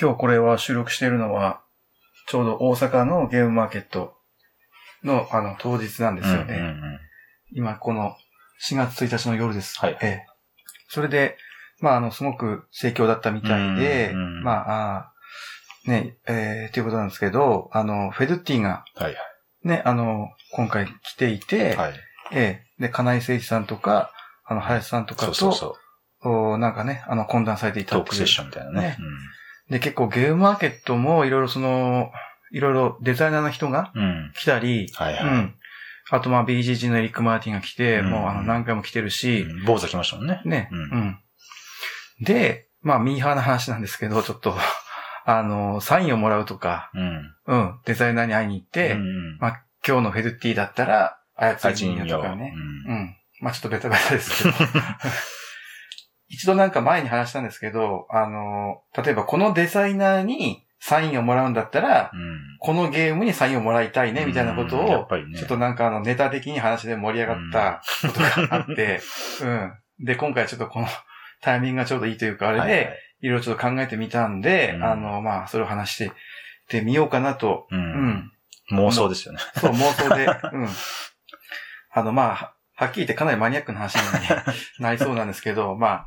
今日これは収録しているのは、ちょうど大阪のゲームマーケットの、あの、当日なんですよね。うんうんうん今、この4月1日の夜です。はいええ。それで、まあ、あの、すごく盛況だったみたいで、うんうんまあ、あーね、えー、ということなんですけど、あの、フェドゥッティが、はいね、あの、今回来ていて、はい。はい。ええ、で、金井誠一さんとか、あの、林さんとかと、そうそうそう。おなんかね、あの、懇談されていたっていうトークセッションみたいなねね。で、結構ゲームマーケットもいろいろその、いろいろデザイナーの人がうん。うん。来たり、はいはい。うん。あとまあ BGG のエリック・マーティンが来て、うんもうあの何回も来てるし、うん坊主来ましたもんね。ね、ううんん。で、まあミーハーな話なんですけど、ちょっと、あの、サインをもらうとか、うん。うん、デザイナーに会いに行って、うんまあ今日のフェルティだったら、操り人最近よ。形とかね。うんうん。まあちょっとベタベタですけど。一度なんか前に話したんですけど、あの、例えばこのデザイナーにサインをもらうんだったら、うん。このゲームにサインをもらいたいね、みたいなことを。ちょっとなんかあのネタ的に話で盛り上がったことがあって、うん。で、今回ちょっとこの タイミングがちょうどいいというか、あれはいはいで、いろいろちょっと考えてみたんで、うんあの、まあ、それを話して、てみようかなと、う。うんん。妄想ですよね。そう、妄想で、うん。あの、まあ、はっきり言ってかなりマニアックな話になりそうなんですけど、まあ、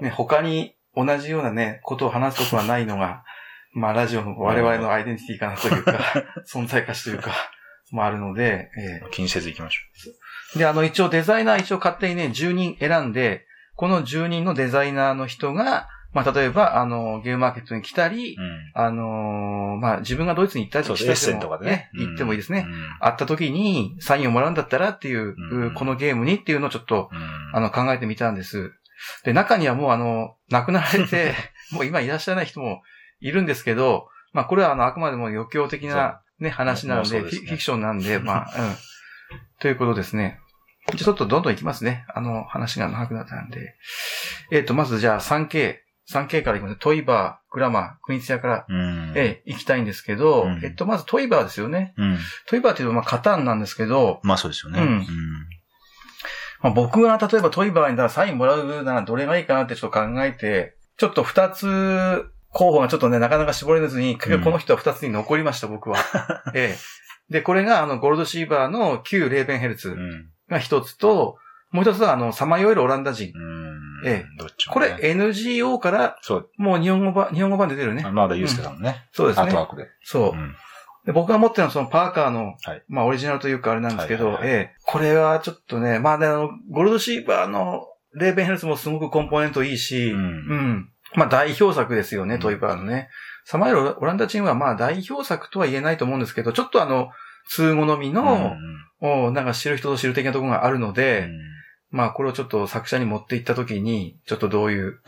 ね、他に同じようなね、ことを話すことはないのが、まあ、ラジオの我々のアイデンティティかなというか、存在価値というか、もあるので、え気にせず行きましょえで、あの、一応デザイナー一応勝手にね、10人選んで、この10人のデザイナーの人が、まあ、例えば、あの、ゲームマーケットに来たり、う。うん。あのーまあ、自分がドイツに行ったりそうです。エッセンとかでね。行ってもいいですね。うん。会った時にサインをもらうんだったらっていう、うんこのゲームにっていうのをちょっと、うんあの、考えてみたんです。で、中にはもうあの、亡くなられて、もう今いらっしゃらない人もいるんですけど、まあこれはあの、あくまでも余興的なね、話なので、ねフィクションなんで、まあ、うん。ということですね。ちょっとどんどんいきますね。あの、話が長くなったんで。えっ、と、まずじゃあ 3K。3K からいきます。トイバー、グラマー、クイーンツヤから、うん。ええ、行きたいんですけど、うんえっと、まずトイバーですよね。うん。トイバーっていうと、まあ、カタンなんですけど、まあそうですよね。うんまあ、僕が例えばトイバーにだからサインもらうならどれがいいかなってちょっと考えて、ちょっと二つ候補がちょっとね、なかなか絞れずに、結局この人は二つに残りました、僕は。ええ。で、これがあの、ゴールドシーバーの旧レーベンヘルツうん。が一つと、もう一つはあの、さまよえるオランダ人。うん。ええどっちもこね。れ NGO からそう。もう日本語版、日本語版で出てるね。まだユースケさんもね。そうですね。アートワークで。そうう。ん。で僕が持ってるのはそのパーカーの、はい。まあオリジナルというかあれなんですけど、ええ、これはちょっとね、まあね、あの、ゴールドシーバーのレーベンヘルツもすごくコンポーネントいいし、ううん。ん。まあ代表作ですよね、うん。トイバーのね。サマイルオランダチームはまあ代表作とは言えないと思うんですけど、ちょっとあの、通好みの、おなんか知る人ぞ知る的なところがあるので、まあこれをちょっと作者に持っていったときに、ちょっとどういう、うん、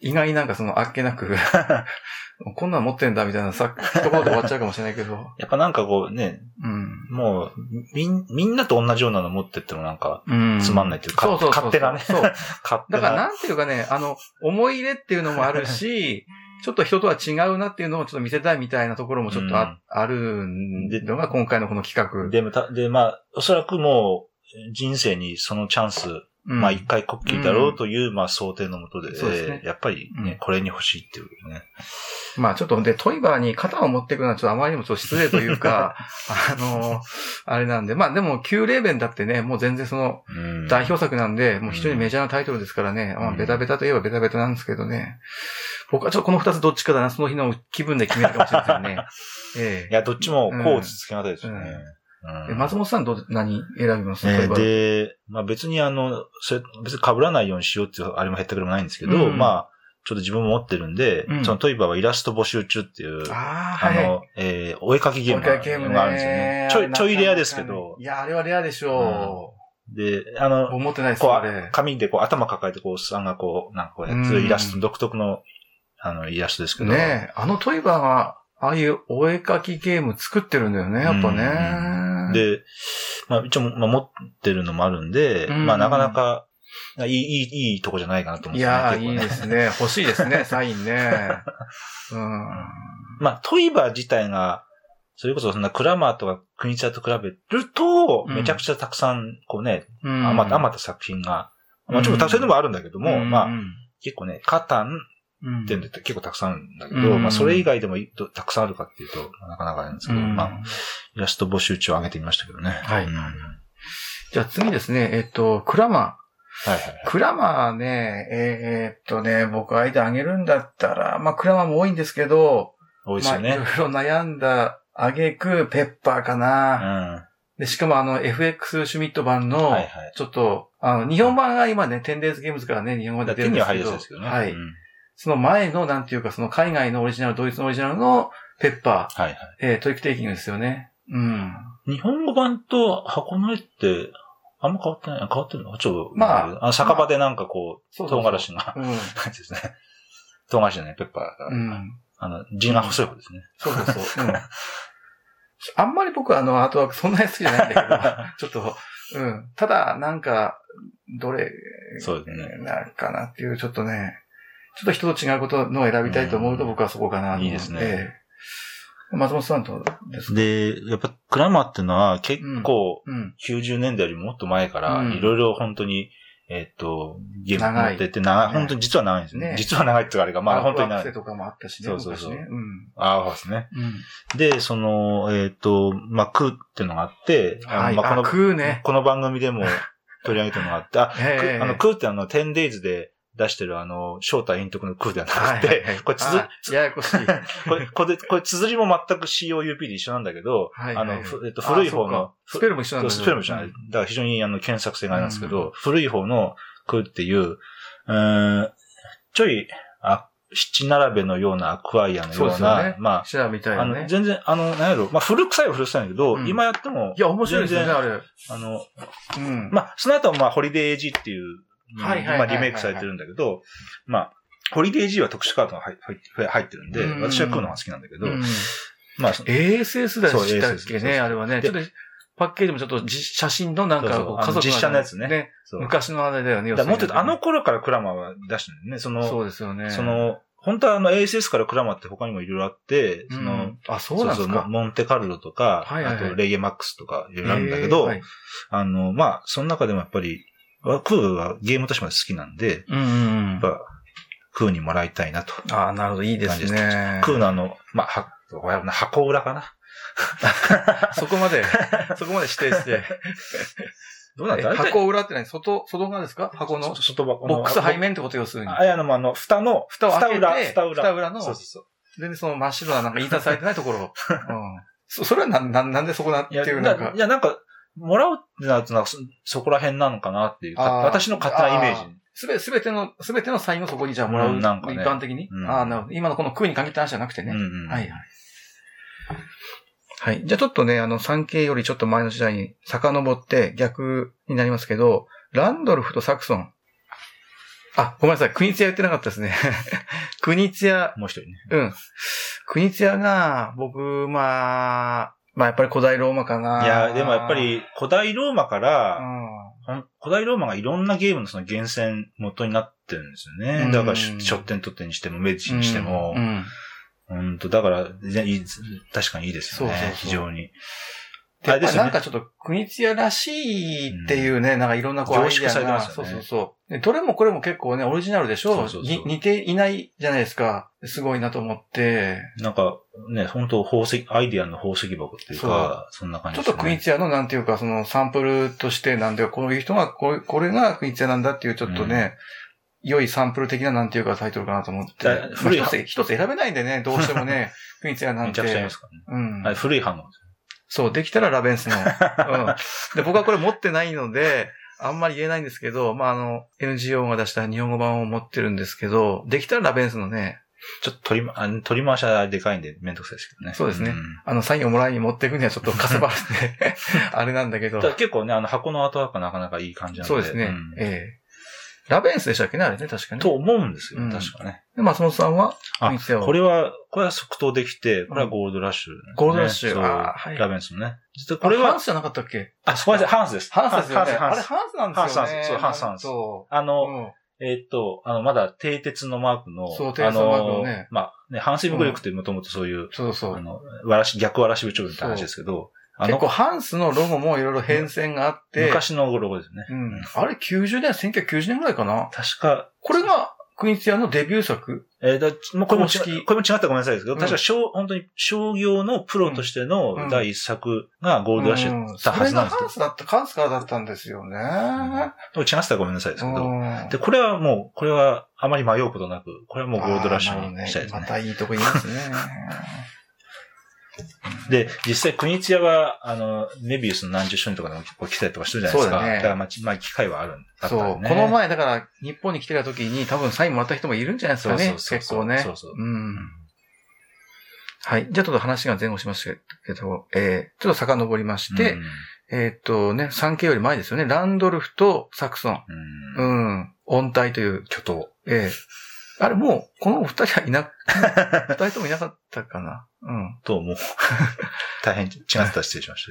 意外になんかそのあっけなく、こんなん持ってんだみたいなさ、一言で終わっちゃうかもしれないけど、やっぱなんかこうね、うん。もう、みん、みんなと同じようなの持ってってもなんか、うん。つまんないっていうかそうそうそう。勝手なねそう。勝手だからな。なんていうかね、あの、思い入れっていうのもあるし、ちょっと人とは違うなっていうのをちょっと見せたいみたいなところもちょっとあ,、うんあるのが今回のこの企画。でもた、で、まあ、おそらくもう、人生にそのチャンス、うんまあ一回こっきりだろうという、まあ想定のもとで、そうですねやっぱりね、うんこれに欲しいっていうね。まあちょっと、で、トイバーに肩を持っていくのはちょっとあまりにもちょっと失礼というか、あの、あれなんで、まあでも、旧レーベンだってね、もう全然その、うん代表作なんで、もう非常にメジャーなタイトルですからね、まあうんベタベタといえばベタベタなんですけどね。僕はちょっとこの二つどっちかだな、その日の気分で決めるかもしれませんね。えいや、どっちもこうつけ方ですよね。うんうんえ。松本さんどう、何選びます？えーで、まあ別にあの、それ、別に被らないようにしようっていうあれも減ったくれもないんですけど、うんまあ、ちょっと自分も持ってるんで、うんそのトイバーはイラスト募集中っていう、ああ、はい。あの、えーお絵かきゲーム。があるんですよね。ちょい、ちょいレアですけどい、や、あれはレアでしょで、あう。の、思ってないですこう。紙でこう頭抱えてこう、おっさんがこう、なんかこうやってイラスト、独特の、あの、イラストですけど。ねえ、あのトイバーが、ああいうお絵かきゲーム作ってるんだよね、やっぱね。で、まあ一応、まあ、持ってるのもあるんで、うんまあなかなか、いい、いい、いいとこじゃないかなと思って、いやー、いいね。ですね。欲しいですね、サインね。うん。まあトイバー自体が、それこそそんなクラマーとかクニチャーと比べると、うんめちゃくちゃたくさん、こうね、うん余った、余った作品が、まあちょっと多彩でもあるんだけども、うんまあ結構ね、カタン、うん点で結構たくさんあるんだけど、うんまあそれ以外でもいたくさんあるかっていうと、なかなかなんですけど、うんまあ、イラスト募集中を上げてみましたけどね。はいうんはいじゃあ次ですね、えっと、クラマはい。ー。クラマーね、えーっとね、僕間あげるんだったら、まあクラマーも多いんですけど、多いですよね。まあいろいろ悩んだあげくペッパーかうん。な。はで、しかもあの FX シュミット版の、いはい。ちょっと、あの、日本版が今ね、テンデイズゲームズからね、日本語で出てるん手にはですけど、入りやすいですけどね。はい。うんその前の、なんていうか、その海外のオリジナル、ドイツのオリジナルのペッパー、はいはい。えートリックテイキングですよね。うん。日本語版と箱の絵って、あんま変わってない変わってるの？ちょっと。まああの、酒場でなんかこう、そうそうそう唐辛子が、うん。なんていうんですね。唐辛子じゃない、ペッパーが。うん。あの、字が細い方ですね。そうそうそう。うん。あんまり僕はあの、アートワークそんなに好きじゃないんだけど、ちょっと、うん。ただ、なんか、どれ、そうですね。なんかなっていう、ちょっとね、ちょっと人と違うことのを選びたいと思うとうん僕はそこかなと思って。いいですねええ松本さんとですか？で、やっぱクラマーっていうのは結構うん。90年代よりもっと前から、うんいろいろ本当に、えっと、ゲーム持ってて、長い、ね本当に実は長いんですね。ね実は長いっていうかあれが、まあ本当に長い。とかもあったしね。そうそうそう昔ねうん。ああ、そうですね。うん。で、その、えっ、と、まあ、クーっていうのがあって、まあ、このね。この番組でも取り上げてるのがあって、あ の、クーってあの、10days で出してるあの、正体陰徳のクーではなはいくて、はいはい これつづあややこしい。これ、これ、これ、綴りも全く COUP で一緒なんだけど、はいはいあの、ふえっと、古い方のか、スペルも一緒なんだスペルも一緒なんだ。だから非常にあの、検索性があるんですけど、古い方のクーっていう、うーん、ちょい、あ、七並べのようなアクアイアのような、そうねまシェアみたいあ、あの、なね。全然、あの、なんやろ、まあ、古臭いは古臭いんだけど、うん今やっても、いや、面白いですよね、あれ。あの、うん。まあ、その後はまあ、ホリデーエイジっていう、はいはいはいはい今リメイクされてるんだけど、まあ、ホリデーエイジは特殊カードが入入って入ってるんで、うん。私は食うのが好きなんだけど、うん。まあ、ASS だそうしたっけね、あれはね。パッケージもちょっとじ写真のなんか家族実写のやつね。昔のあれだよね、もっと言うと、あの要頃からクラマーは出してるんだよね。その、そうですよね。そ、の、本当はあの ASS からクラマーって他にもいろいろあって、その、あ、そうなんですか。モモンテカルロとか、はいはいはい。あとレイエマックスとかいろいろあるんだけど、あの、まあ、その中でもやっぱり、クーはゲームとしても好きなんで、うんうんうん。やっぱ、クーにもらいたいなと。ああ、なるほど、いいですね。クーのあの、まあ、は、箱裏かな？そこまで、そこまで指定して。え どうなんだ箱裏って何？外、外側ですか？箱の？そ外箱ボックス背面面ってこと？要するに。あ、いや、あの、あの、蓋の、蓋を開けて裏、蓋裏。蓋裏のそうそうそう。全然その真っ白ななんか印刷されてないところ。うん。そ、それはな、な、なんでそこなっていうなんかい。や、なんか、もらうってなると、なんかそ、そこら辺なのかなっていう、私の勝手なイメージ。すべ、すべての、すべてのサインをそこにじゃあもらう。うんなんかね一般的に。うんああ、なるほど。今のこの空に限った話じゃなくてね。うんうん。はいはい。はい。じゃあちょっとね、あの、産経よりちょっと前の時代に遡って逆になりますけど、ランドルフとサクソン。あ、ごめんなさい。クニツヤ言ってなかったですね。クニツヤ、もう一人ね。うん。クニツヤが、僕、まあ、まあやっぱり古代ローマかな。いや、でもやっぱ、り、古代ローマかうら、ん。ほん古代ローマがいろんなゲームのその源泉元になってるんですよね。うんだから、し書店取ってにしても、メディチにしてもう、ん。うんと、だから、確かにいいですよね。そうそうそう非常に。であれでね。なんかちょっと、クニツヤらしいっていうね、なんかいろんなこう、凝縮されてアイデアがますよね。そうそうそう。でどれもこれも結構ね、オリジナルでしょ？そうそうそうに似ていないじゃないですか。すごいなと思って。なんか、ね、本当宝石、アイディアの宝石箱っていうか、そんな感じちょっとクニツヤのなんていうか、そのサンプルとしてなんで、こういう人が、これこれがクニツヤなんだっていうちょっとね、良いサンプル的ななんていうかタイトルかなと思って。だまあ古い一つ、一つ選べないんでね、どうしてもね、クニツヤなんて。めちゃくちゃありますからね。うん。古い版なんですそう、できたらラベンスの。うん。で、僕はこれ持ってないので、あんまり言えないんですけど、まあ、あの、NGO が出した日本語版を持ってるんですけど、できたらラベンスのね、ちょっと取りま、あの取り回しはでかいんでめんどくさいですけどね。そうですねんあの、サインをもらいに持っていくにはちょっとかさばるんで、あれなんだけど結構ね、あの箱のアートワークがなかなかいい感じなので。そうですね。んええラベンスでしたっけね、あれね、確かに。と思うんですよ、うん確かね。で、松本さんは、あこれは、これは即答できて、これはゴールドラッシュ、ゴールドラッシュそうあーはいラベンスのね。実はこれは、ハンスじゃなかったっけ？あ、ごめんなさい、ハンスです。ハンスですよね。ハンス、あれハンスなんですよね。ハンスそうハンスハンスそあの、うんえーっと、あの、まだ、蹄鉄のマークの、そう蹄鉄のマークのねあまあ、ね、ハンスイブグリックってもともとそういう、そうそうあ。の、わらし、逆わらし部長みたいな話ですけど、結構ハンスのロゴもいろいろ変遷があって、昔のロゴですね。うん。あれ90年、1990年ぐらいかな？確か、これが、クイーンツヤのデビュー作？えーだもうこれも違これも違ったらごめんなさいですけど、うん確か商、本当に商業のプロとしての第一作がゴールドラッシュだったはずなんですうんそれがハンスだった、カンスからだったんですよね。けど、違ってたらごめんなさいですけど。うんで、これはもう、これはあまり迷うことなく、これはもうゴールドラッシュにしたいですね。またいいとこ言いますね。で、実際、国津屋は、あの、メビウスの何十周年とかでも来たりとかしてるじゃないですか。そうだねから、まあ、ちまあ、機会はあるんだったそう。この前、だから、日本に来てた時に多分サインもらった人もいるんじゃないですかね。そうそうそう結構ね。そうそううん。はい。じゃあちょっと話が前後しましたけど、えー、ちょっと遡りまして、うんえーっとね、3K より前ですよね。ランドルフとサクソン。うんうん。音体という。巨頭。ええあれ、もう、このお二人はいな、二人ともいなかったかな。うん。と、もう、大変違ってたら失礼しまし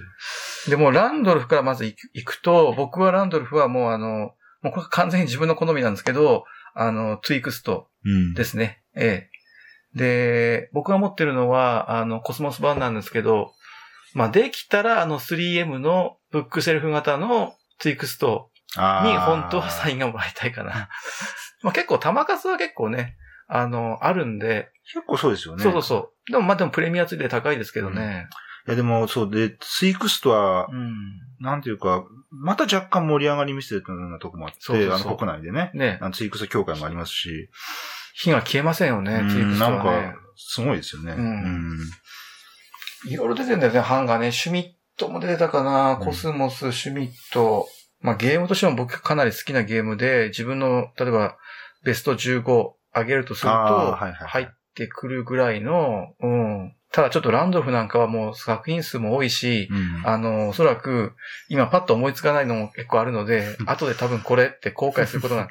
た。でも、ランドルフからまず行く行くと、僕はランドルフはもうあの、もうこれ完全に自分の好みなんですけど、あの、ツイクストうんですね。ええ。で、僕が持ってるのは、あの、コスモス版なんですけど、まあ、できたら、あの、3M のブックシェルフ型のツイクストに本当はサインがもらいたいかな。まあ結構、玉数は結構ね、あの、あるんで、結構そうですよね。そうそうそう。でもまあでもプレミアついて高いですけどね。いや、でも、そう、で、ツイクストは、うん。なんていうか、また若干盛り上がり見せてるようなとこもあって、そうそうあの国内でね。ねあのツイクスト協会もありますし。火が消えませんよね、うんツイクストはなんねか。、すごいですよね。うんいろいろ出てるんだよね、版がね。シュミットも出てたかな、うんコスモス、シュミット。まあゲームとしても僕かなり好きなゲームで、自分の、例えば、ベスト15上げるとすると、入ってくるぐらいの、うん。ただちょっとランドルフなんかはもう作品数も多いし、うんあの、おそらく、今パッと思いつかないのも結構あるので、後で多分これって後悔することが、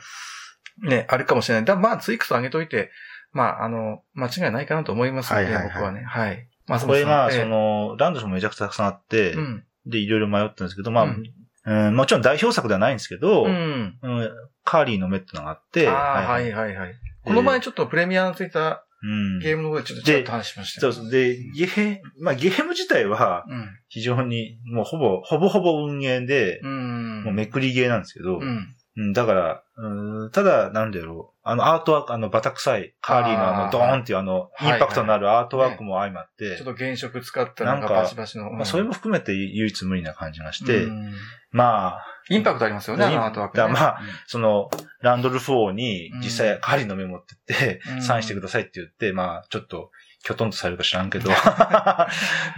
ね、あるかもしれない。だまあ、ツイクス上げといて、まあ、あの、間違いないかなと思いますので、はいはいはい僕はね。はい。まあこれが、ええその、ランドルフもめちゃくちゃたくさんあって、うん。で、いろいろ迷ったんですけど、まあ、うんうんもちろん代表作ではないんですけど、うん。うんカーリーの目ってのがあって、ああ、はいはいはい。この前ちょっとプレミアについたうんゲームの方でちょっとちょっと話しましたよ。そうそう。で、ゲーム、まあゲーム自体はうん。非常に、もうほぼ、ほぼほぼ運営で、うん。もうめくりゲーなんですけど、うん。うん、だから、うんただ、なんだろう、あのアートワーク、あのバタ臭い、カーリーのあのドーンっていうあの、はいインパクトのあるアートワークも相まって、ちょっと原色使ったなんかバシバシの。まあそれも含めて唯一無二な感じがして、うん。まあ、インパクトありますよね、あのアートワークね。まあその、ランドルフ王に実際カーリーのメモってって、うん。サインしてくださいって言って、まあ、ちょっと、きょとんとされるか知らんけど、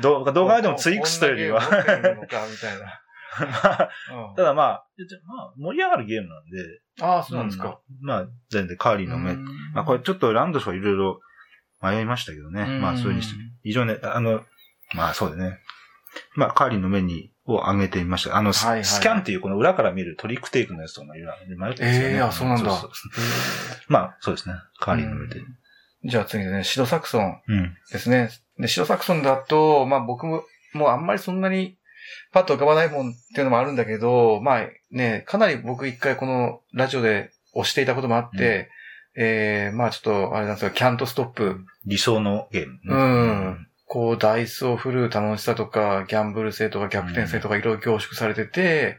動画動画でもツイクストよりは、たいな。うんただまあ、でまあ、盛り上がるゲームなんで、ああ、そうなんですか。うんまあ、全然カーリーの目。うんまあ、これちょっとランドルフはいろいろ迷いましたけどね。まあ、そういうにして、非常に、あの、まあ、そうだね。まあ、カーリーの目に、を上げてみました。あの、スはいはいスキャンっていうこの裏から見るトリックテイクのやつとかもいろいろ迷ってますよね。ええあそうなんだそうそうまあ、そうですね。カーリーの目で。じゃあ次ね、シドサクソンうん。ですね。で、シドサクソンだと、まあ僕も、もうあんまりそんなにパッと浮かばないもんっていうのもあるんだけど、まあね、かなり僕一回このラジオで押していたこともあって、えー、まあちょっとあれなんですが、キャントストップ。理想のゲーム。ね。うん。こう、ダイスを振る楽しさとか、ギャンブル性とか逆転性とかいろいろ凝縮されてて、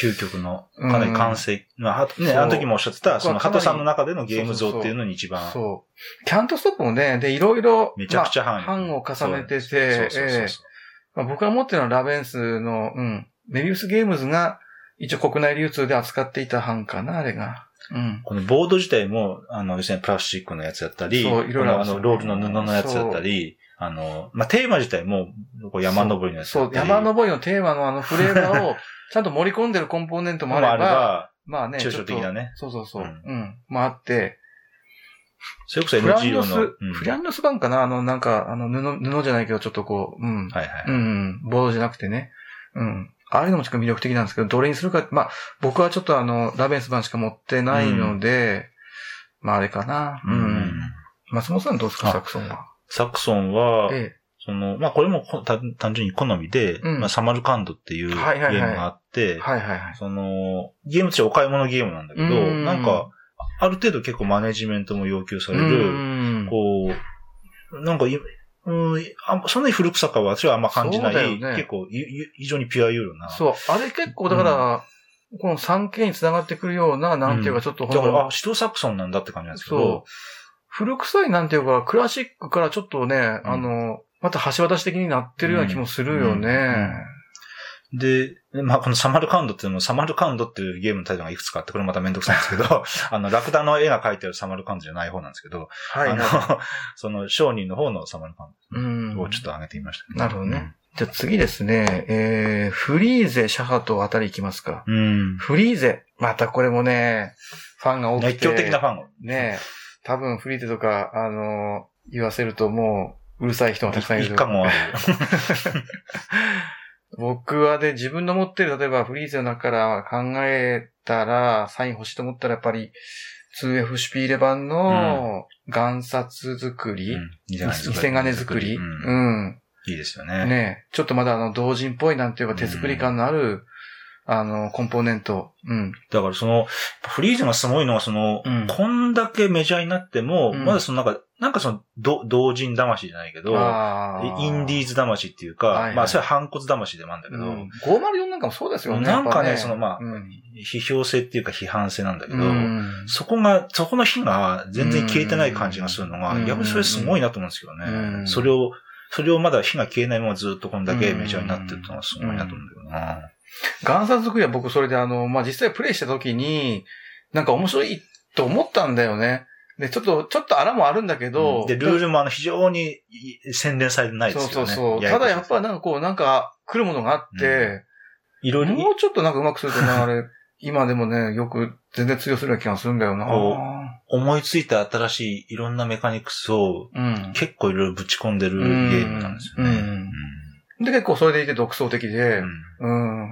究極の、かなり完成。まあ、あとね、そう。あの時もおっしゃってた、その、ハトさんの中でのゲーム像っていうのに一番、そう。キャントストップもね、で、いろいろ、めちゃくちゃまあ版を重ねてて、そうそうそうええそうまあ、僕が持ってるのはラベンスの、うん、メビウスゲームズが一応国内流通で扱っていた版かな、あれが。うん。このボード自体も、あの、要するにプラスチックのやつだったり、そういろいろあのあの、ロールの布のやつだったり、あの、まあ、テーマ自体も、こう山登りのやつだそう、ったり。山登りのテーマのあのフレーバーを ちゃんと盛り込んでるコンポーネントももあれば、まあね、抽象的なね。ね。そうそうそう。ううんん。まああって、それこそフラン NGO ノス、の。うんフランノス版かな？あの、なんか、あの、布、布じゃないけど、ちょっとこう、うん。はいはい。うん、ボードじゃなくてね。うん。ああいうのもちょっと魅力的なんですけど、どれにするか、まあ、僕はちょっとあの、ラベンス版しか持ってないので、まああれかな。う。うんん。松本さんどうですか、あサクソンは？サクソンは、えその、まあ、これもこ単単純に好みで、うんまあ、サマルカンドっていうゲームがあって、え。はいはいはい。その、ゲームとしてはお買い物ゲームなんだけど、うんなんか、ある程度結構マネジメントも要求される、うんこう、なんかい、うん、あそんなに古臭さは私はあんま感じない、ね結構いい非常にピュアユーロな。そう。あれ結構、だから、この 3K に繋がってくるような、なんていうかちょっとだから、あ、シトサクソンなんだって感じなんですけどそう、。古臭いなんていうか、クラシックからちょっとね、あの、また橋渡し的になってるような気もするよね。で、まあ、このサマルカウンドっていうのも、サマルカウンドっていうゲームのタイトルがいくつかあって、これまためんどくさいんですけど、あの、ラクダの絵が描いてあるサマルカウンドじゃない方なんですけど、はい。あの、その商人の方のサマルカンドをちょっと上げてみました、なるほどね。じゃあ次ですね、えー、フリーゼ、シャハトあたり行きますか。うん。フリーゼ。またこれもね、ファンが多くて。熱狂的なファンが。ね多分フリーゼとか、あの、言わせるともう、うるさい人がたくさんいる。一家もある。僕はで、自分の持ってる、例えばフリーゼの中から考えたら、サイン欲しいと思ったらやっぱり、2F シュピーレ版の岩札作り、うん。偽金作り、ううん。ん。いいですよね。ね。ちょっとまだあの、同人っぽいなんていうか手作り感のある、あの、コンポーネント。うん。だからその、フリーズがすごいのはその、うんこんだけメジャーになっても、うんまだそのなんか、なんかその、ど同人魂じゃないけど、インディーズ魂っていうか、はいはいまあそれは反骨魂でもあるんだけど、うん、504なんかもそうですよね。なんかねやっぱそのまあうん。批評性っていうか批判性なんだけど、うんそこが、そこの火が全然消えてない感じがするのが、うん逆にそれすごいなと思うんですけどね。うんそれを、それをまだ火が消えないままずっとこんだけメジャーになってるのがすごいなと思うんだよな。岩札作りは僕それであの、まあ、実際プレイした時に、なんか面白いと思ったんだよね。で、ちょっと、ちょっとあらもあるんだけど、で、ルールもあの非常に洗練されてないですよね。そうそうそう。ただやっぱなんかこう、なんか来るものがあって、いろいろ、もうちょっとなんかうまくするとね、あれ、今でもね、よく全然通用するような気がするんだよな。こ思いついた新しいいろんなメカニクスをうん。結構いろいろぶち込んでるゲームなんですよね。うんで、結構それでいて独創的でう、んうん。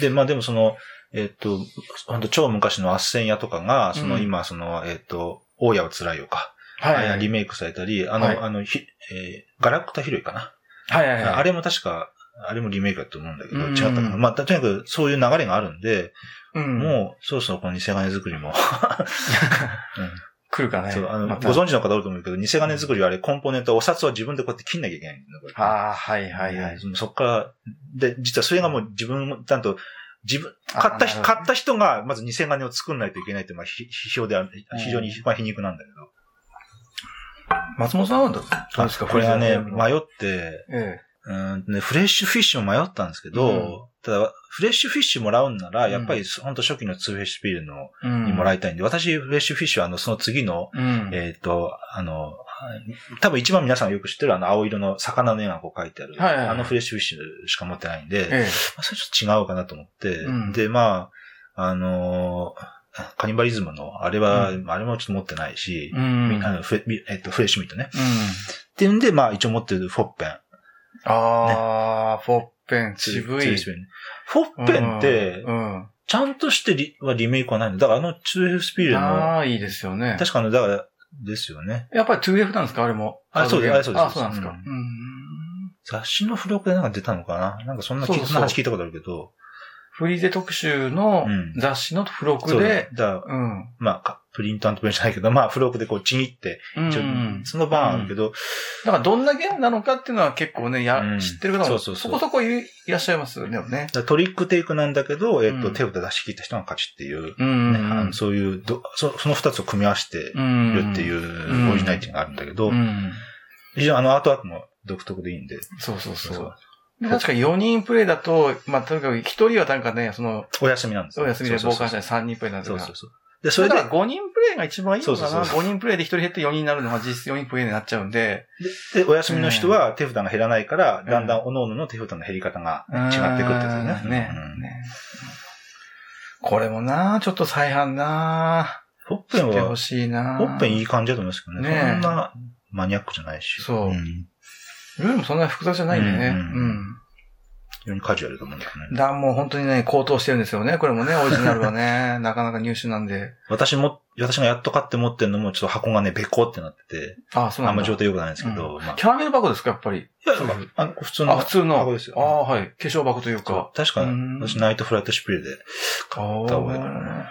で、まあでもその、えっ、と、本当超昔の圧旋屋とかが、そのうん今、その、えっ、と、大家は辛いよか。はい。あリメイクされたり、あの、はいあの、ひえーガラクタヒロイかな。はいはいはい。あれも確か、あれもリメイクだと思うんだけど、うん違ったかな。まあ、とにかくそういう流れがあるんで、うん、もう、そろそろこの偽金作りも、来るかね。そう、あの、また。ご存知の方多いと思うけど、偽金作りはあれ、コンポーネント、お札は自分でこうやって切んなきゃいけないんだよこうやってああ、はいはい。はい。そそっから、で、実はそれがもう自分、ちゃんと、自分、買った買った人が、まず偽金を作んないといけないって、まあ、ひ批評である、非常に、まあ、皮肉なんだけど。松本さんはどうですか？これがね、迷って、えうんね、フレッシュフィッシュも迷ったんですけど、うんただ、フレッシュフィッシュもらうんなら、うんやっぱり、ほんと初期の2F-Spiele の、にもらいたいんで、私、フレッシュフィッシュは、あの、その次の、うん。えっ、と、あの、多分一番皆さんがよく知ってるあの青色の魚の絵がこう書いてある、あのフレッシュフィッシュしか持ってないんで、えまあ、それちょっと違うかなと思って、うんで、まあ、あのーカニバリズムの、あれは、うあれもちょっと持ってないしん。あのフレえっと、フレッシュミートね。うん。っていうんで、まあ一応持ってるフォッペン。ああ、フォッペン、渋い。ツーフォッペンってう、ん。ちゃんとしてリはリメイクはないの？だからあの 2F スピールの、ああ、いいですよね。確かの、だから、ですよね。やっぱり 2F なんですか？あれも。あそうですあそうですあ、そうなんですか。ううん。雑誌の付録でなんか出たのかな？なんかそんなそんな話聞いたことあるけど。フリーゼ特集のうん雑誌の付録そうだで、だうん。まあか、プリントアントプレイじゃないけど、まあ、付録でこう、ちぎって、うんその版あるけど、だからどんなゲームなのかっていうのは結構ね、や、うん知ってる方もそうそうそうそこそこいいらっしゃいますよね。トリックテイクなんだけど、えっと、うん手札出し切った人が勝ちっていう、うんねあのそういうどそ、その二つを組み合わせてるうん。っていうオリジナリティがあるんだけど、うん。非常にあのアートワークも独特でいいんで、そうそうそう。そうで確か4人プレイだと、まあ、とにかく1人はなんかね、その、お休みなんですよ。お休みで傍観者で3人プレイなんですが。そうそうそう。で、それだ、から5人プレイが一番いいのかな？そうそうそう ?5 人プレイで1人減って4人になるのが実質4人プレイになっちゃうんで。で、お休みの人は手札が減らないから、ん。だんだん各々の手札の減り方が違っていくってやつですね。うん。ね。うん。ね。これもなちょっと再販な。ホッペンはしてほ、しいな。ホッペンいい感じだと思いますけどね。ねえ。そんなマニアックじゃないし。そうんルールもそんなに複雑じゃないんでね。うんうん。非常にカジュアルだと思うんだよね。だもう本当にね、高騰してるんですよね。これもね、オリジナルはね。なかなか入手なんで。私も、私がやっと買って持ってるのも、ちょっと箱がね、べこってなってて、あ、そうなんだ。あんま状態良くないんですけど、まあ、キャラメル箱ですか、やっぱり？いやあの普通のあ、普通の。箱ですよ。ああ、はい。化粧箱というそうか。確かうん、私ナイトフライトシュピールで買った覚えがあるね。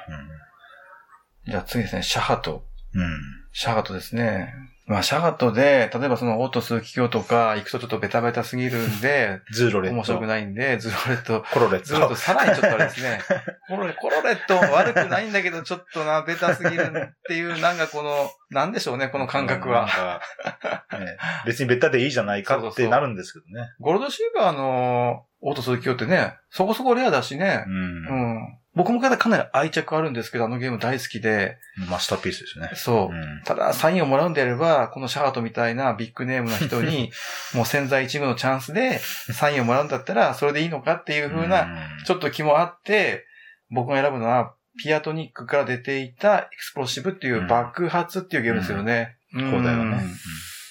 じゃあ次ですね、シャハト。うん。うん。シャハトですね。まあ、シャガトで、例えばそのオート数奇境とか行くとちょっとベタベタすぎるんで、ズーロレット。面白くないんで、ズロレット、コロレット。ズロレットさらにちょっとあれですね。コロレコロレット悪くないんだけど、ちょっとな、ベタすぎるっていう、なんかこの、なんでしょうね、この感覚は。ね別にベタでいいじゃないかってなるんですけどね。ゴールドシーバーのオート数奇境ってね、そこそこレアだしねう。。うんん。僕もかなり愛着あるんですけど、あのゲーム大好きで、マスターピースですね。そうう。ん。ただ、サインをもらうんであれば、このシャハトみたいなビッグネームの人に、もう千載一遇のチャンスで、サインをもらうんだったら、それでいいのかっていう風な、ちょっと気もあって、僕が選ぶのは、ピアトニックから出ていたエクスプロシブっていう爆発っていうゲームですよね。うん邦題はね。うん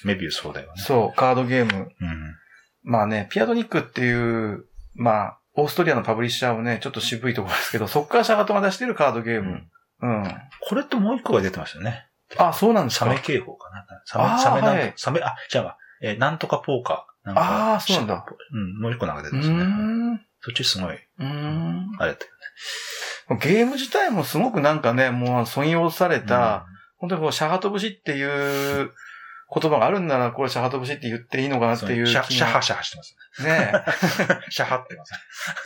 メビウス邦題はね。そう、カードゲーム。うん。まあね、ピアトニックっていう、まあ、オーストリアのパブリッシャーをね、ちょっと渋いところですけど、そっからシャハトが出してるカードゲーム。うん。これともう一個が出てましたよね。あ、そうなんですかサメ警報かな。サメ、サメなんはいと、サメ、あ、違うわ。えーなんとかポーカー。あーそうなんだ。うん、もう一個なんか出うてますね。ーん。うそっちすごい、ーん。あれだったよゲーム自体もすごくなんかね、もう損用されね。た、本当にこう、シャガト節っていう言葉があるんなら、これシャガト節って言っていいのかなうん、っていうシャ、シャハシャハしてますね。ね。シャハってますね。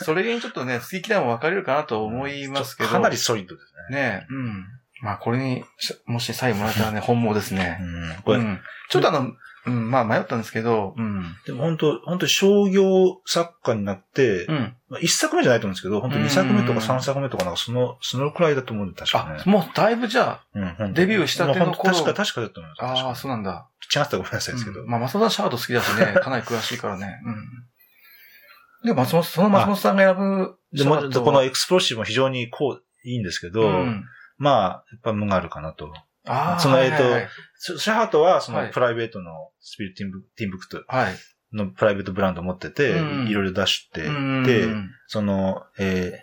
それにちょっとね、好き嫌いも分かれるかなと思いますけど。かなりソリッドですね。ね。うん。まあ、これに、しもしサインもらえたらね、本望ですね。うん。これ、うん。ちょっとあの、うん、まあ迷ったんですけど、うん。でも本当本当商業作家になって、うん。まあ一作目じゃないと思うんですけど、本当二作目とか三作目とかなんかその、そのくらいだと思うんで、確かねあ、。もうだいぶじゃうんデビューしたての頃確か、確かだと思います。あ、あそうなんだ。違ったらごめんなさいですけど。うんまあ、松本さんシャガト好きだしね、かなり詳しいからね。うん。で、松本、その松本さんが選ぶでも、このエクスプロシブも非常にこう、いいんですけど、うん、まあ、やっぱ無があるかなと。ああ、そのえっとはいはい。シシャハトは、そはい。のプライベートのスピリットティンブティンブクト。はい。のプライベートブランドを持ってて、うん。いろいろ出してて、うん。その、え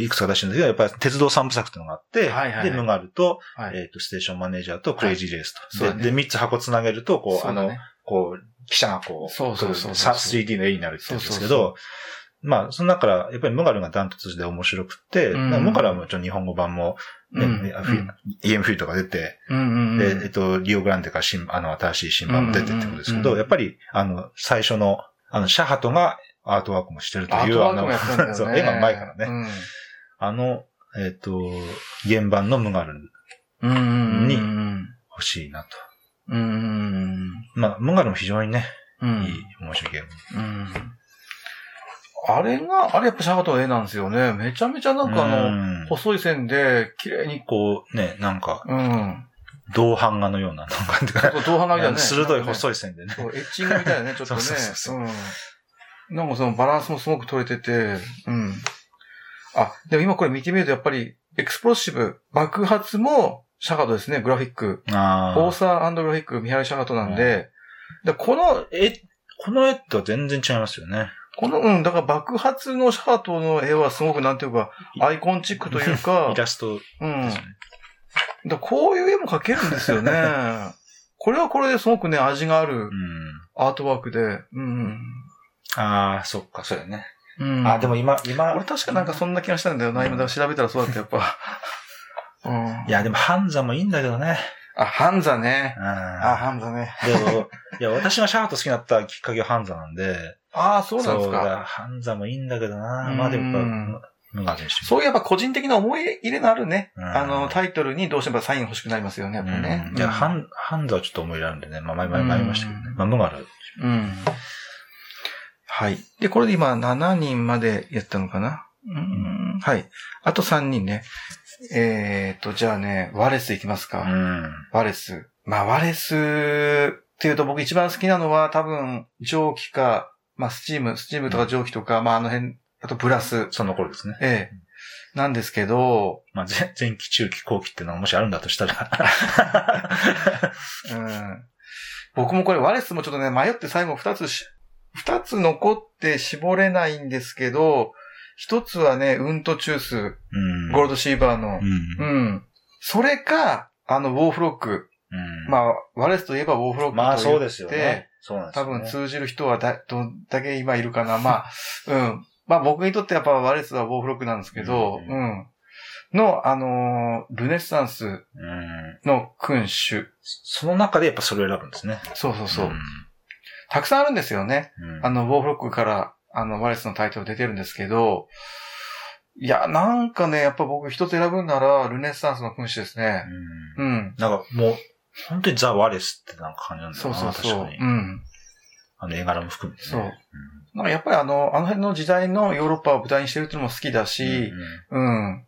いくつか出してるんですけど、やっぱり鉄道三部作っていうのがあって、はいはいはい。で、ムガルと、はい。えっ、と、ステーションマネージャーとクレイジーレースと。そうだね。で、で、三つ箱つなげると、こう、あの、こう、記者がこう、そうそうそうそう。さ 3D の絵になるって言うんですけそうそうど、まあ、その中から、やっぱりムガルがダントツで面白くて、うんまあムガルはもちろん日本語版も、ねうんねフィ EM フィーとか出て、うんうんうん。で、えっと、リオグランデから新、あの、新しい新版も出てってことですけど、うんうんうんやっぱり、あの、最初の、あの、シャハトがアートワークもしてるという、あの。そう、絵が上手いからね。うんあの、えっ、と、原版のムガルうんうんうん。にうん欲しいなと。うんうんまあ、ムガルも非常にね、うん。いい、面白いゲーム。うん。あれが、あれやっぱシャハトの絵なんですよね。めちゃめちゃなんかあの、の細い線で、綺麗に、こう、ね、なんか、うん。銅版画のような、なんか、銅版画みたいなね。鋭いい。細い線でね。そうエッチングみたいなね、ちょっとね。そうそうそううん。なんかそのバランスもすごく取れてて、うん。あ、でも今これ見てみるとやっぱり、エクスプロッシブ、爆発もシャハトですね、グラフィック。あオーサーグラフィック、ミハエルシャハトなんで、でこの、え、この絵とは全然違いますよね。この、うん、だから爆発のシャガトの絵はすごくなんていうか、アイコンチックというか イ、ラストうん。だこういう絵も描けるんですよね。これはこれですごくね、味があるうん。アートワークで。うん。ああ、そっか、そうやね。うん。あ、でも今、今、俺確かなんかそんな気がしたんだよな。今だから調べたらそうだった、やっぱ。うん。いや、でも、ハンザもいいんだけどね。あ、ハンザね。うん。あ、ハンザね。でも、いや、私がシャート好きになったきっかけはハンザなんで、ああ、そうなんですだか。ハンザもいいんだけどな。うんまあでもやっそういうやっぱ個人的な思い入れのあるね、うんあの、タイトルにどうしてもサイン欲しくなりますよね、やっぱりね。うんいや、ハン、ン、ハンザはちょっと思い入れあるんでね。まあ、前々前りましたけどねう。んまあ、ムガル。うん。はい。で、これで今7人までやったのかな？うん。はい。あと3人ね。えーと、じゃあね、ワレスいきますか。うん。ワレス。まあ、ワレスっていうと僕一番好きなのは多分蒸気か、まあ、スチーム、スチームとか蒸気とか、まあ、あの辺、あとプラス、その頃ですね。ええ。なんですけど、まあ、前前期、中期、後期っていうのがもしあるんだとしたら。うん。僕もこれワレスもちょっとね、迷って最後二つし、二つ残って絞れないんですけど、一つはね、ウントチュース、うん。ゴールドシーバーのう、ん。うん。それか、あの、ウォーフロック。うん。まあ、ワレスといえばウォーフロックと言って、まあ、そうですよね。そうなんですよね。多分通じる人はだ、どんだけ今いるかな。まあ、うん。まあ僕にとってやっぱワレスはウォーフロックなんですけど、ううん。の、あのールネッサンスうん。の君主。その中でやっぱそれを選ぶんですね。そうそうそう。んたくさんあるんですよね。うんあの、ウォーフロックから、あの、ワレスのタイトル出てるんですけど、いや、なんかね、やっぱ僕一つ選ぶんなら、ルネッサンスの君主ですね。うんうん。なんかもう、本当にザ・ワレスってなんか感じなんだよそうな。そうそう。確かに。うん。あの絵柄も含めてね。そうなんかやっぱりあの、あの辺の時代のヨーロッパを舞台にしてるっていうのも好きだうん。し、うん。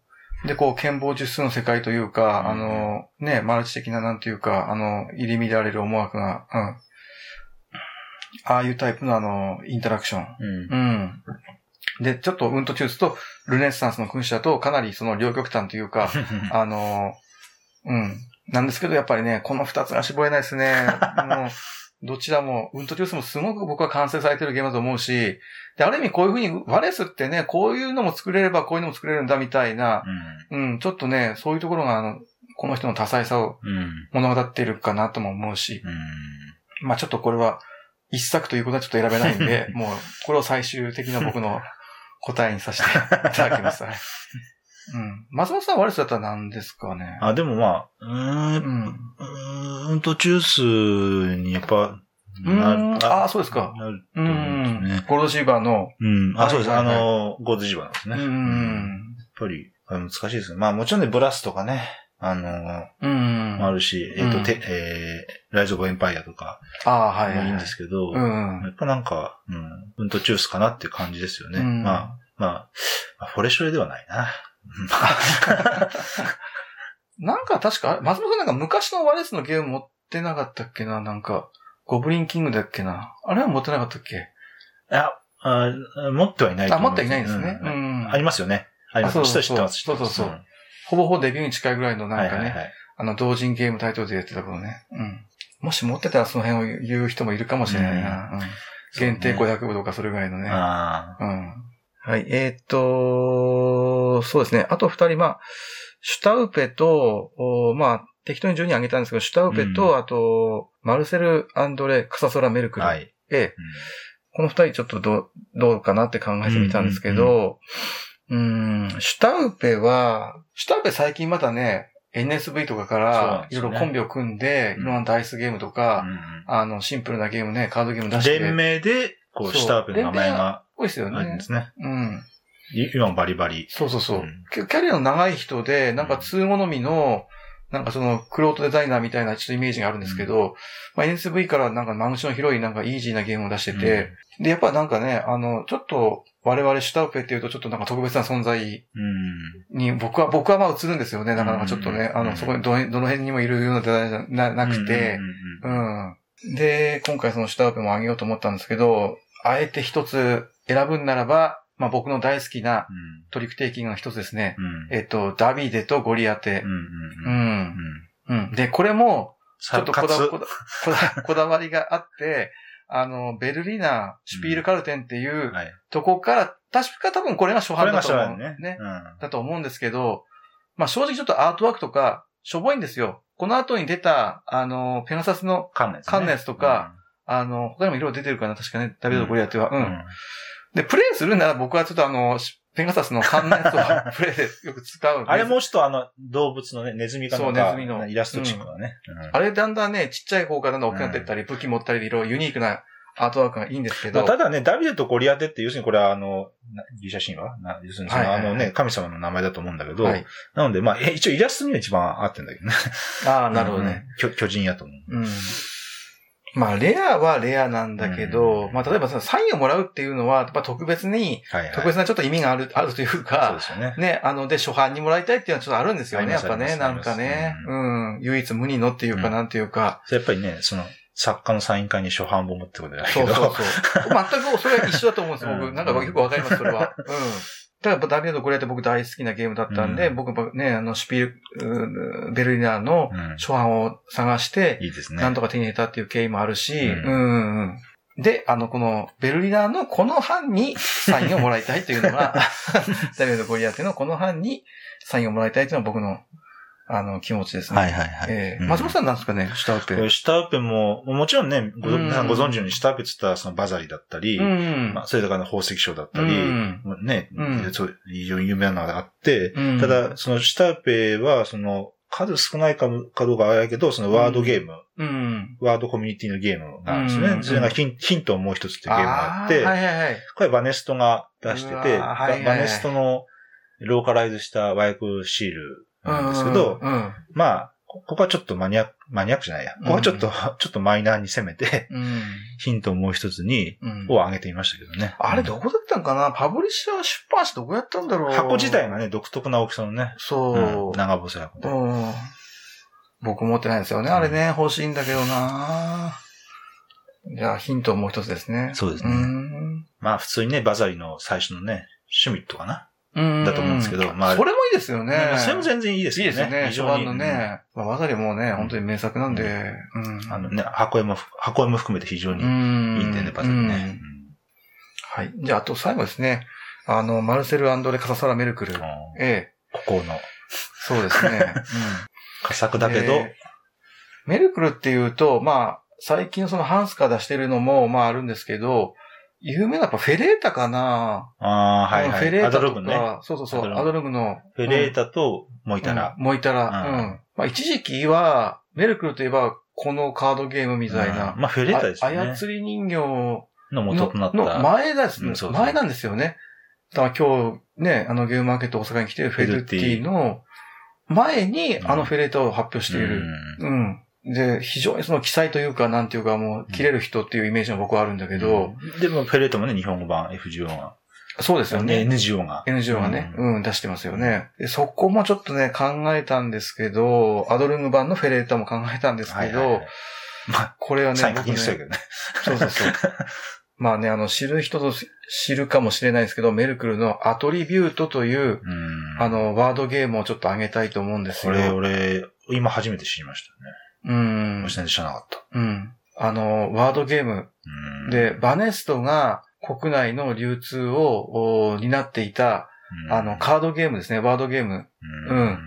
で、こう、剣謀術数の世界というか、うんあの、ね、マルチ的ななんていうか、あの、入り乱れる思惑が、うん。ああいうタイプのあの、インタラクション。うん。うん。で、ちょっとうんとチュースとルネッサンスの君主だとかなりその両極端というか、あの、うん。なんですけど、やっぱりね、この二つが絞れないですね。もうどちらも、うんとチュースもすごく僕は完成されてるゲームだと思うし、で、ある意味こういうふうに、ワレスってね、こういうのも作れればこういうのも作れるんだみたいな、うん、ちょっとね、そういうところが、あの、この人の多彩さをうん。うん。物語っているかなとも思うし、うん。まあちょっとこれは、一作ということはちょっと選べないんで、もう、これを最終的な僕の答えにさせていただきます。はいうん。松本さんはワレスだったら何ですかね？あ、でもまあ、うーん、うん。うーんとジュースにやっぱ、うーんあーそうですかなるうと思うんですね。。んゴールドシーバーの、うん。あ、そうです。あの、ゴールドジーバーですうね。やっん。ぱり、あ難しいですね。まあもちろんね、ブラスとかね、あの、うん。あるし、えっと、うんて、えー、ライズ・オブ・エンパイアとかああ、はいはい。もいいんですけど、うん。やっぱなんか、うん、うんとジュースかなっていう感じですよね。まあ、まあフォレショレではないな。なんか確か、松本さんなんか昔のワレスのゲーム持ってなかったっけな？なんか、ゴブリンキングだっけな？あれは持ってなかったっけ？いや、あ持ってはいないとあ、思持っていないんですね。ううんん。ありますよね。あります。あ知そうってます、知ってます。そうそうそうほぼほぼデビューに近いぐらいのなんかね、あの、同人ゲームタイトルでやってた頃ね。うん。もし持ってたらその辺を言う人もいるかもしれないな。うん。限定500部とかそれぐらいのね。ああ。うん。はい。えーっと、そうですね。あと二人、まあ、シュタウペと、おまあ、適当に順に挙げたんですけど、シュタウペと、うあと、マルセル・アンドレ・カサソラ・メルクル。はい。ええ、この二人ちょっとどう、どうかなって考えてみたんですけど、うん、シュタウペは、シュタウペ最近またね、NSV とかから、いろいろコンビを組んで、うんいろんなダイスゲームとか、あの、シンプルなゲームね、カードゲーム出して。連名で、こう、シュターペの名前が多いですよねあるんで。すね。うん。い今もバリバリ。そうそうそう。うんキャリアの長い人で、なんか通好みの、なんかその、クロートデザイナーみたいなちょっとイメージがあるんですけど、まあ NSV からなんか間口の広いなんかイージーなゲームを出してて、で、やっぱなんかね、あの、ちょっと、我々シュタウペっていうとちょっとなんか特別な存在うん。に、僕は、僕はまあ映るんですよね。なかなかちょっとね、うんあの、そこにどのどの辺にもいるようなデザイナーじゃななくてう、んうんうん。で、今回そのシュタウペもあげようと思ったんですけど、あえて一つ選ぶんならば、まあ僕の大好きなトリックテイキングの一つですね。うん。えっと、ダビデとゴリアテ。で、これも、ちょっとこだこだこだわりがあって、あの、ベルリナ、シュピールカルテンっていうはい。とこから、確か多分これが初版だと思う。ね。ね。うん。だと思うんですけど、まあ正直ちょっとアートワークとか、しょぼいんですよ。この後に出た、あの、ペガサスの、関連とか、あの、他にも色々出てるかな、確かね、ダビデとゴリアテは。う。うんん。で、プレイするなら僕はちょっとあの、ペガサスの関連とか プレイでよく使う。あれもうちょっとあの、動物のね、ネズミかそうなんかネズミのイラストチックなね。あれだんだんね、ちっちゃい方からだんだん大きくなっていったり、武器持ったりでいろいろユニークなアートワークがいいんですけど。まあただね、ダビデとゴリアテって、要するにこれはあの、なギリシャ神話？な要するにその、あのね、神様の名前だと思うんだけど、はい。なので、まあ、え一応イラストには一番合ってんだけどね。ああ、なるほどね。うん。巨巨人やと思う。うん。まあ、レアはレアなんだけど、うんまあ、例えばそのサインをもらうっていうのは、やっぱ特別に、はいはい。特別なちょっと意味がある、あるというそうかで、すよね。ね、あの、で、初版にもらいたいっていうのはちょっとあるんですよね、やっぱね、なんかね。ありうん。唯一無二のっていうか、うんなんていうか。やっぱりね、その、作家のサイン会に初版本持ってことだけど。そうそうそう。全くそれは一緒だと思うんです、僕。うんなんかよくわかります、それは。うん。ただダビデとゴリアって僕大好きなゲームだったんで、うん僕もね、あの、シュピール、ベルリナーのうん初版を探して、いいですね。なんとか手に入れたっていう経緯もあるし、ううんん、うん、うん。で、あの、この、ベルリナーのこの版にサインをもらいたいというのが、ダビデとゴリアテのこの版にサインをもらいたいというのは僕の、あの、気持ちですね。はいはいはい。うんええ松本さんなんですかね、下シュタウペンも、もちろんね、ごうん皆さんご存知のように、シュタウペンって言ったらそのバザリだったり、うん。まあ、それだから宝石商だったり、うんね、うんそう非常に有名なのがあって、うんただ、そのシュタウペは、その、数少ないかもかどうかはあれやけど、そのワードゲーム、うん。ワードコミュニティのゲームがあるんですよね。うんそれがヒンヒントをもう一つっていうゲームがあって、ーはいはいはい。これバネストが出してて、はいはいババネストのローカライズした和訳シールなんですけど、うん。まあ、こここはちょっとマニアック、マニアックじゃないや。ここはちょっと、ちょっとマイナーに攻めて、うん。ヒントをもう一つに、うん。を上げてみましたけどね。あれどこだったんかな？パブリッシャー出版社どこやったんだろう箱自体がね、独特な大きさのね、そううん、。長細箱で。うん。僕持ってないですよね。あれね、欲しいんだけどなじゃあ、ヒントもう一つですね。そうですねうんまあ普通にね、バザリの最初のね、シュミットかな。うん。だと思うんですけどまあそれもいいですよね。まあそれも全然いいですよね。いいですよね。非常に。のね。まあ、わざりもね、本当に名作なんで。あのね、箱絵も、箱絵も含めて非常にいいんでね、バザリね。うんはい。じゃあ、あと最後ですね。あの、マルセル・アンドレ・カササラ・メルクル。うんええ。ここの、そうですね。うん。佳作だけど、でメルクルっていうと、まあ、最近そのハンスカ出してるのも、まああるんですけど、有名なやっぱフェレータかなああ、はいはい。アフェレータとか、ドログね。そうそうそう、アドログの。フェレータとモイタラ。うん。モイタラ。ううんん。まあ一時期は、メルクルといえば、このカードゲームみたいな。うんまあフェレータですよね。あ操り人形のの元となった。の前ですねう前なんですよね。だから今日ね、あのゲームマーケット大阪に来てるフェルティの前にあのフェレータを発表している。うんうん。で、非常にその記載というか、なんていうかもう、切れる人っていうイメージが僕はあるんだけど、うんでもフェレータもね、日本語版 FGO が。そうですよね。NGO が。NGO がね、ううん、出してますよね。でそこもちょっとね、考えたんですけど、アドルング版のフェレータも考えたんですけど、はいはいはいまあ、これはね、したけどね。そうそうそう。まあね、あの、知る人と知るかもしれないですけど、メルクルのアトリビュートという、うんあ、の、ワードゲームをちょっと上げたいと思うんですよ。これ、俺、今初めて知りましたうんね。。全然知らなかった。うん。あの、ワードゲームうんで、、バネストが国内の流通をお担っていた、うんあの、カードゲームですね、ワードゲーム。うん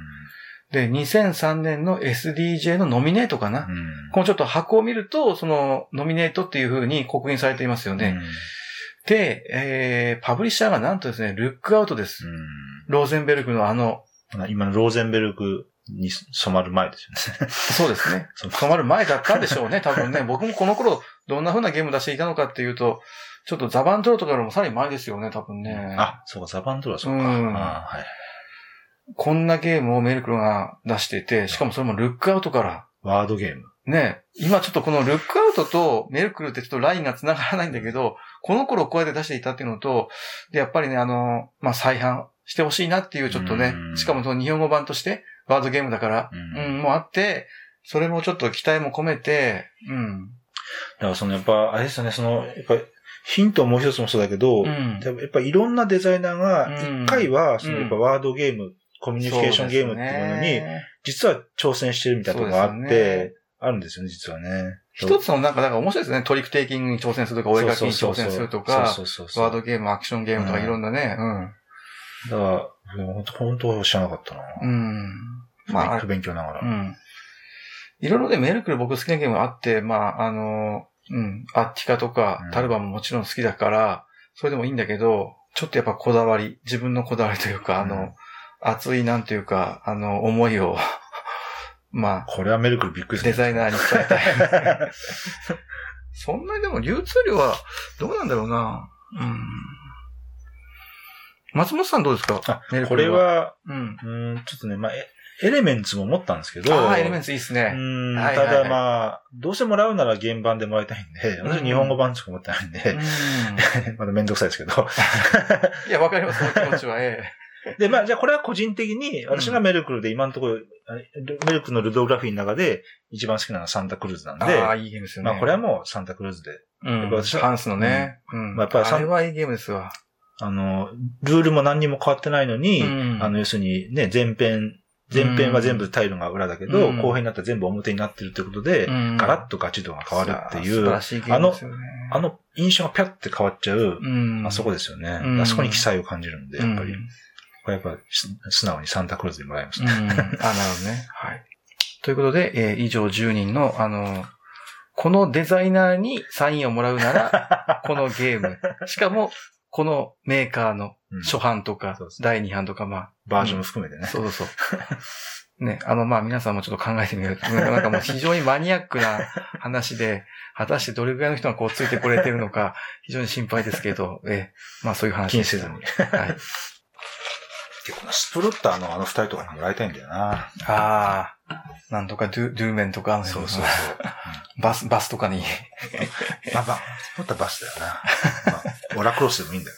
で、2003年の SDJ のノミネートかな。うんこのちょっと箱を見ると、その、ノミネートっていう風に刻印されていますよね。で、えー、パブリッシャーがなんとですね、ルックアウトです。うんローゼンベルクのあの、うん今のローゼンベルクに染まる前ですよね。そうですね。染まる前だったんでしょうね、多分ね。僕もこの頃、どんな風なゲーム出していたのかっていうと、ちょっとザバントロとかよりもさらに前ですよね、多分ね。あ、そうか、ザバンドラそうか。うんあはい。こんなゲームをメルクルが出してて、しかもそれもルックアウトから。ワードゲーム。ね、今ちょっとこのルックアウトとメルクルってちょっとラインが繋がらないんだけど、この頃こうやって出していたっていうのと、で、やっぱりね、あの、まあ、再販してほしいなっていうちょっとねう、んしかもその日本語版として、ワードゲームだから、ううんん、もうあって、それもちょっと期待も込めて、うん。だからそのやっぱ、あれですよね、その、やっぱヒントもう一つもそうだけど、うん。やっぱいろんなデザイナーが、うん。一回は、そのうんやっぱワードゲーム、コミュニケーションゲームっていうものに、実は挑戦してるみたいなところがあって、あるんですよね、実はね。一つのなんか、なんか面白いですね。トリックテイキングに挑戦するとか、お絵描きに挑戦するとか、ワードゲーム、アクションゲームとかうん。いろんなね、だから、本当本当知らなかったな。うん。うん。まあ、勉強ながら。うん。いろいろね、メルクル僕好きなゲームがあって、まあ、あの、うん、アッティカとかうん、タルバももちろん好きだから、それでもいいんだけど、ちょっとやっぱこだわり、自分のこだわりというか、あの、うん熱いなんていうか、あの、思いを、まあ、これはメルクルびっくりする。デザイナーに伝えたい。そんなにでも流通量はどうなんだろうな。うん。松本さんどうですか？あこれルは。は、うん。うん、ちょっとね、まあ、エエレメンツも持ったんですけど、ああ、エレメンツいいっすね。うん、はいはいはいただまあ、どうせもらうなら原版でもらいたいんで、私日本語版しか持ってないんで、うん まだめんどくさいですけど。いや、わかります、その気持ちは。えで、まあ、じゃあこれは個人的に、私がメルクルで今のところ、あれメルクルのルドグラフィーの中で一番好きなのはサンタクルーズなんえで、ああ、いいゲームですよね。まあこれはもうサンタクルーズで、うん、やっぱ私はハンスのね。うん。まあやっぱりさあれはいいゲームですわ。あの、ルールも何にも変わってないのに、うんあの、要するにね、前編、前編は全部タイルが裏だけど、うん後編になったら全部表になってるということで、うんガラッとガチ度が変わるっていう、素晴らしいゲームですよね。あの印象がピャって変わっちゃう、うん、あそこですよね、うんあそこに記載を感じるんで、やっぱり。うんこれやっぱ素直にサンタクローズにもらいましうん。あ、た。なるほどね。はい。ということで、えー以上10人の、あの、このデザイナーにサインをもらうなら、このゲーム。しかも、このメーカーのうん初版とか第2版とか、まあ、バージョンも含めてね。そうそうそう。ね、あの、まあ、皆さんもちょっと考えてみると、なんかもう非常にマニアックな話で、果たしてどれぐらいの人がこうついてこれてるのか、非常に心配ですけど、えーまあそういう話気にせずに。はい。でこのスプロッターのあの二人とかにもらいたいんだよな。ああ、なんとかドゥ、ドゥーメンとかそうそうそう。バス、バスとかに。まあまあ、スプロッターバスだよな。まあ、オラクロスでもいいんだよ。